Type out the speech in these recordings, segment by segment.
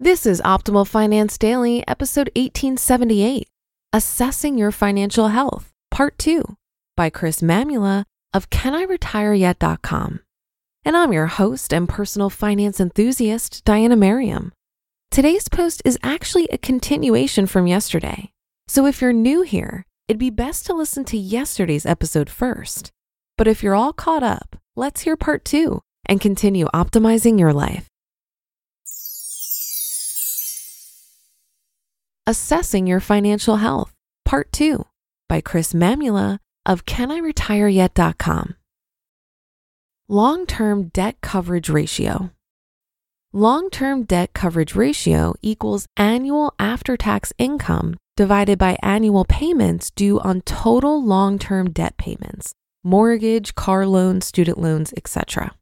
This is Optimal Finance Daily, episode 1878 Assessing Your Financial Health, Part 2 by Chris Mamula of CanIRetireYet.com. And I'm your host and personal finance enthusiast, Diania Merriam. Today's post is actually a continuation from yesterday. So if you're new here, it'd be best to listen to yesterday's episode first. But if you're all caught up, let's hear part two and continue optimizing your life. Assessing Your Financial Health, Part 2 by Chris Mamula of CanIRetireYet.com. Long term debt coverage ratio. Long term debt coverage ratio equals annual after tax income divided by annual payments due on total long term debt payments, mortgage, car loans, student loans, etc.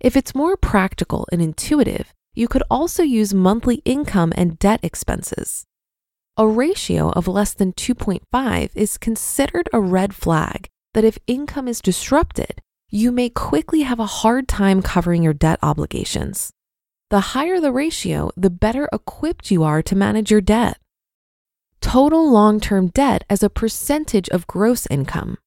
If it's more practical and intuitive, you could also use monthly income and debt expenses. A ratio of less than 2.5 is considered a red flag that if income is disrupted, you may quickly have a hard time covering your debt obligations. The higher the ratio, the better equipped you are to manage your debt. Total long term debt as a percentage of gross income.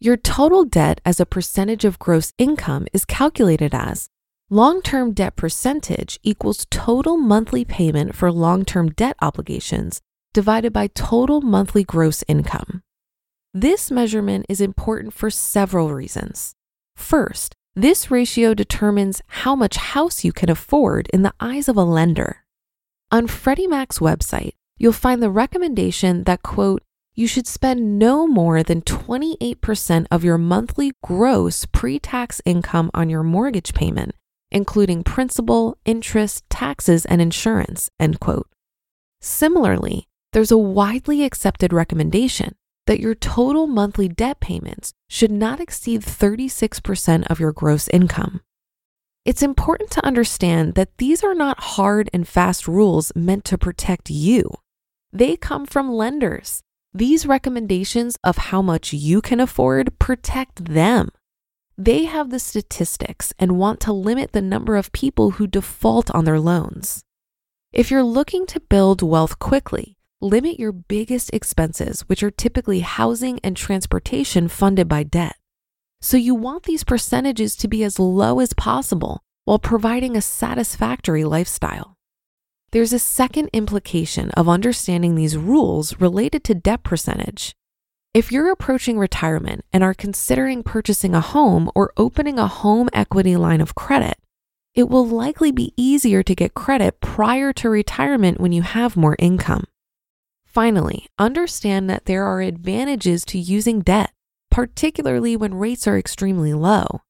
Your total debt as a percentage of gross income is calculated as Long term debt percentage equals total monthly payment for long term debt obligations divided by total monthly gross income. This measurement is important for several reasons. First, this ratio determines how much house you can afford in the eyes of a lender. On Freddie Mac's website, you'll find the recommendation that, quote, you should spend no more than 28% of your monthly gross pre tax income on your mortgage payment including principal, interest, taxes, and insurance, end quote. Similarly, there's a widely accepted recommendation that your total monthly debt payments should not exceed 36% of your gross income. It's important to understand that these are not hard and fast rules meant to protect you. They come from lenders. These recommendations of how much you can afford protect them. They have the statistics and want to limit the number of people who default on their loans. If you're looking to build wealth quickly, limit your biggest expenses, which are typically housing and transportation funded by debt. So you want these percentages to be as low as possible while providing a satisfactory lifestyle. There's a second implication of understanding these rules related to debt percentage. If you're approaching retirement and are considering purchasing a home or opening a home equity line of credit, it will likely be easier to get credit prior to retirement when you have more income. Finally, understand that there are advantages to using debt, particularly when rates are extremely low.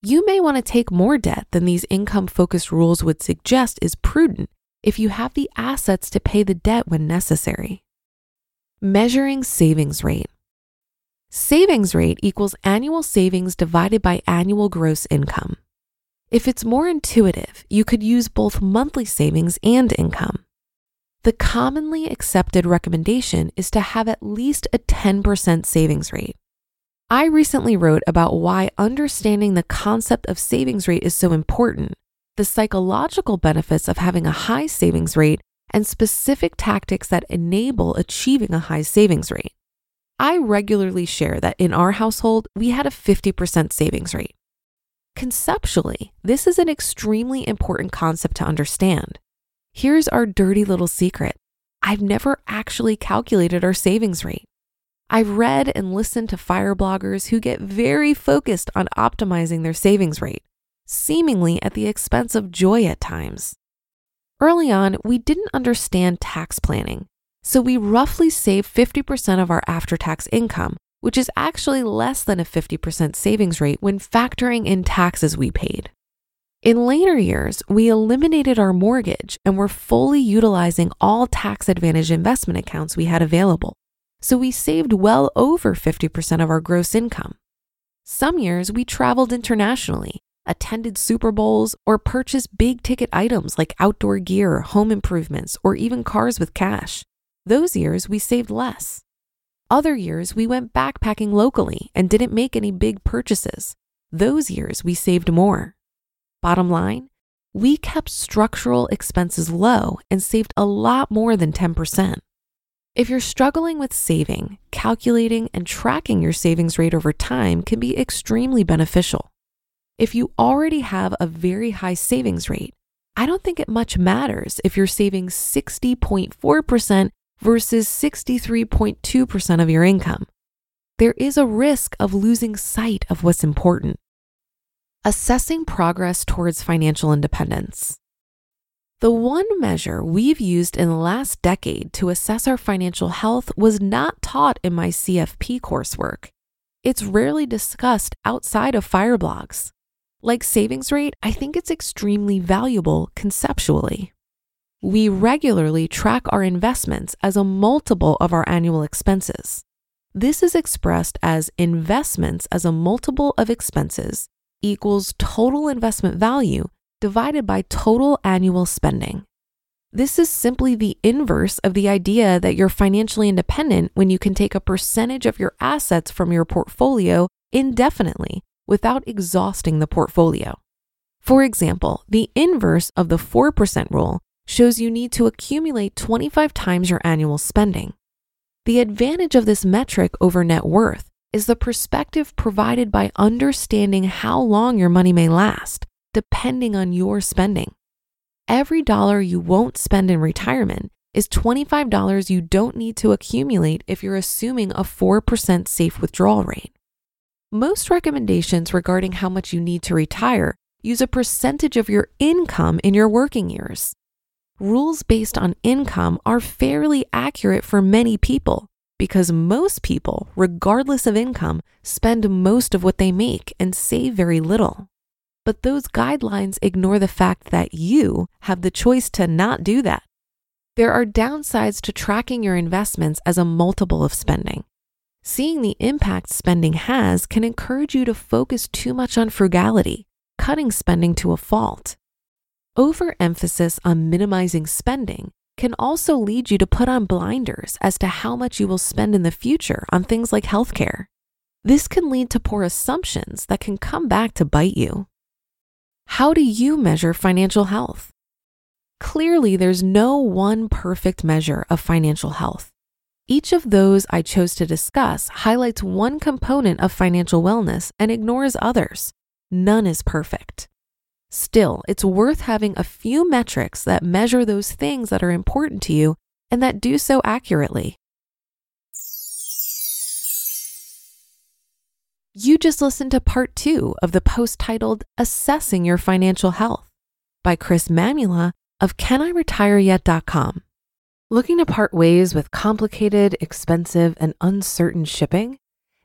You may want to take more debt than these income focused rules would suggest is prudent if you have the assets to pay the debt when necessary. Measuring savings rate. Savings rate equals annual savings divided by annual gross income. If it's more intuitive, you could use both monthly savings and income. The commonly accepted recommendation is to have at least a 10% savings rate. I recently wrote about why understanding the concept of savings rate is so important, the psychological benefits of having a high savings rate, and specific tactics that enable achieving a high savings rate. I regularly share that in our household, we had a 50% savings rate. Conceptually, this is an extremely important concept to understand. Here's our dirty little secret I've never actually calculated our savings rate. I've read and listened to fire bloggers who get very focused on optimizing their savings rate, seemingly at the expense of joy at times. Early on, we didn't understand tax planning, so we roughly saved 50% of our after tax income, which is actually less than a 50% savings rate when factoring in taxes we paid. In later years, we eliminated our mortgage and were fully utilizing all tax advantage investment accounts we had available. So we saved well over 50% of our gross income. Some years we traveled internationally, attended Super Bowls, or purchased big ticket items like outdoor gear, home improvements, or even cars with cash. Those years we saved less. Other years we went backpacking locally and didn't make any big purchases. Those years we saved more. Bottom line, we kept structural expenses low and saved a lot more than 10%. If you're struggling with saving, calculating and tracking your savings rate over time can be extremely beneficial. If you already have a very high savings rate, I don't think it much matters if you're saving 60.4% versus 63.2% of your income. There is a risk of losing sight of what's important. Assessing progress towards financial independence. The one measure we've used in the last decade to assess our financial health was not taught in my CFP coursework. It's rarely discussed outside of fire blogs. Like savings rate, I think it's extremely valuable conceptually. We regularly track our investments as a multiple of our annual expenses. This is expressed as investments as a multiple of expenses equals total investment value divided by total annual spending. This is simply the inverse of the idea that you're financially independent when you can take a percentage of your assets from your portfolio indefinitely without exhausting the portfolio. For example, the inverse of the 4% rule shows you need to accumulate 25 times your annual spending. The advantage of this metric over net worth is the perspective provided by understanding how long your money may last, depending on your spending. Every dollar you won't spend in retirement is $25 you don't need to accumulate if you're assuming a 4% safe withdrawal rate. Most recommendations regarding how much you need to retire use a percentage of your income in your working years. Rules based on income are fairly accurate for many people because most people, regardless of income, spend most of what they make and save very little. But those guidelines ignore the fact that you have the choice to not do that. There are downsides to tracking your investments as a multiple of spending. Seeing the impact spending has can encourage you to focus too much on frugality, cutting spending to a fault. Overemphasis on minimizing spending can also lead you to put on blinders as to how much you will spend in the future on things like healthcare. This can lead to poor assumptions that can come back to bite you. How do you measure financial health? Clearly, there's no one perfect measure of financial health. Each of those I chose to discuss highlights one component of financial wellness and ignores others. None is perfect. Still, it's worth having a few metrics that measure those things that are important to you and that do so accurately. You just listened to part two of the post titled Assessing Your Financial Health by Chris Mamula of CanIRetireYet.com. Looking to part ways with complicated, expensive, and uncertain shipping?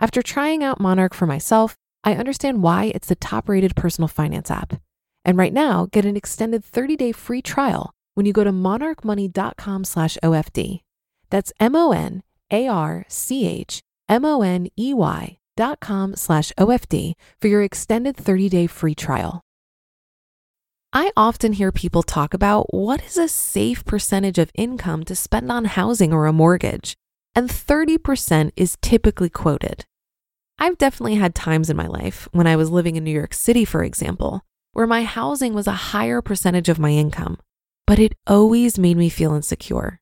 After trying out Monarch for myself, I understand why it's the top-rated personal finance app. And right now, get an extended 30-day free trial when you go to monarchmoney.com slash OFD. That's M O N A R C H M O N E Y dot com slash OFD for your extended 30 day free trial. I often hear people talk about what is a safe percentage of income to spend on housing or a mortgage, and 30% is typically quoted. I've definitely had times in my life when I was living in New York City, for example, where my housing was a higher percentage of my income, but it always made me feel insecure.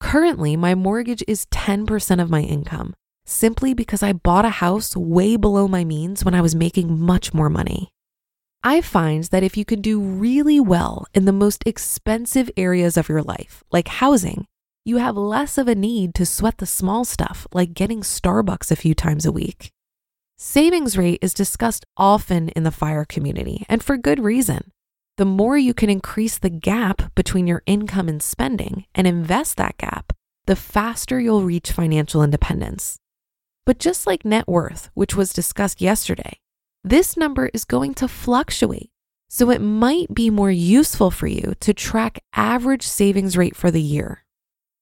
Currently, my mortgage is 10% of my income simply because I bought a house way below my means when I was making much more money. I find that if you can do really well in the most expensive areas of your life, like housing, you have less of a need to sweat the small stuff like getting Starbucks a few times a week. Savings rate is discussed often in the FIRE community, and for good reason. The more you can increase the gap between your income and spending and invest that gap, the faster you'll reach financial independence. But just like net worth, which was discussed yesterday, this number is going to fluctuate. So it might be more useful for you to track average savings rate for the year.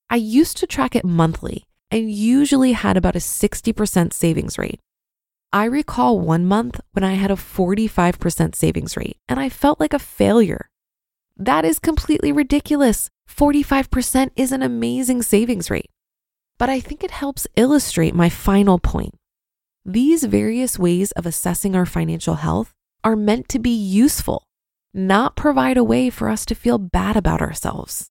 I used to track it monthly and usually had about a 60% savings rate. I recall one month when I had a 45% savings rate and I felt like a failure. That is completely ridiculous. 45% is an amazing savings rate but I think it helps illustrate my final point. These various ways of assessing our financial health are meant to be useful, not provide a way for us to feel bad about ourselves.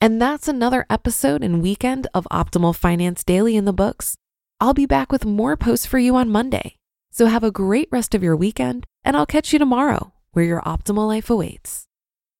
And that's another episode and weekend of Optimal Finance Daily in the books. I'll be back with more posts for you on Monday. So have a great rest of your weekend, and I'll catch you tomorrow where your optimal life awaits.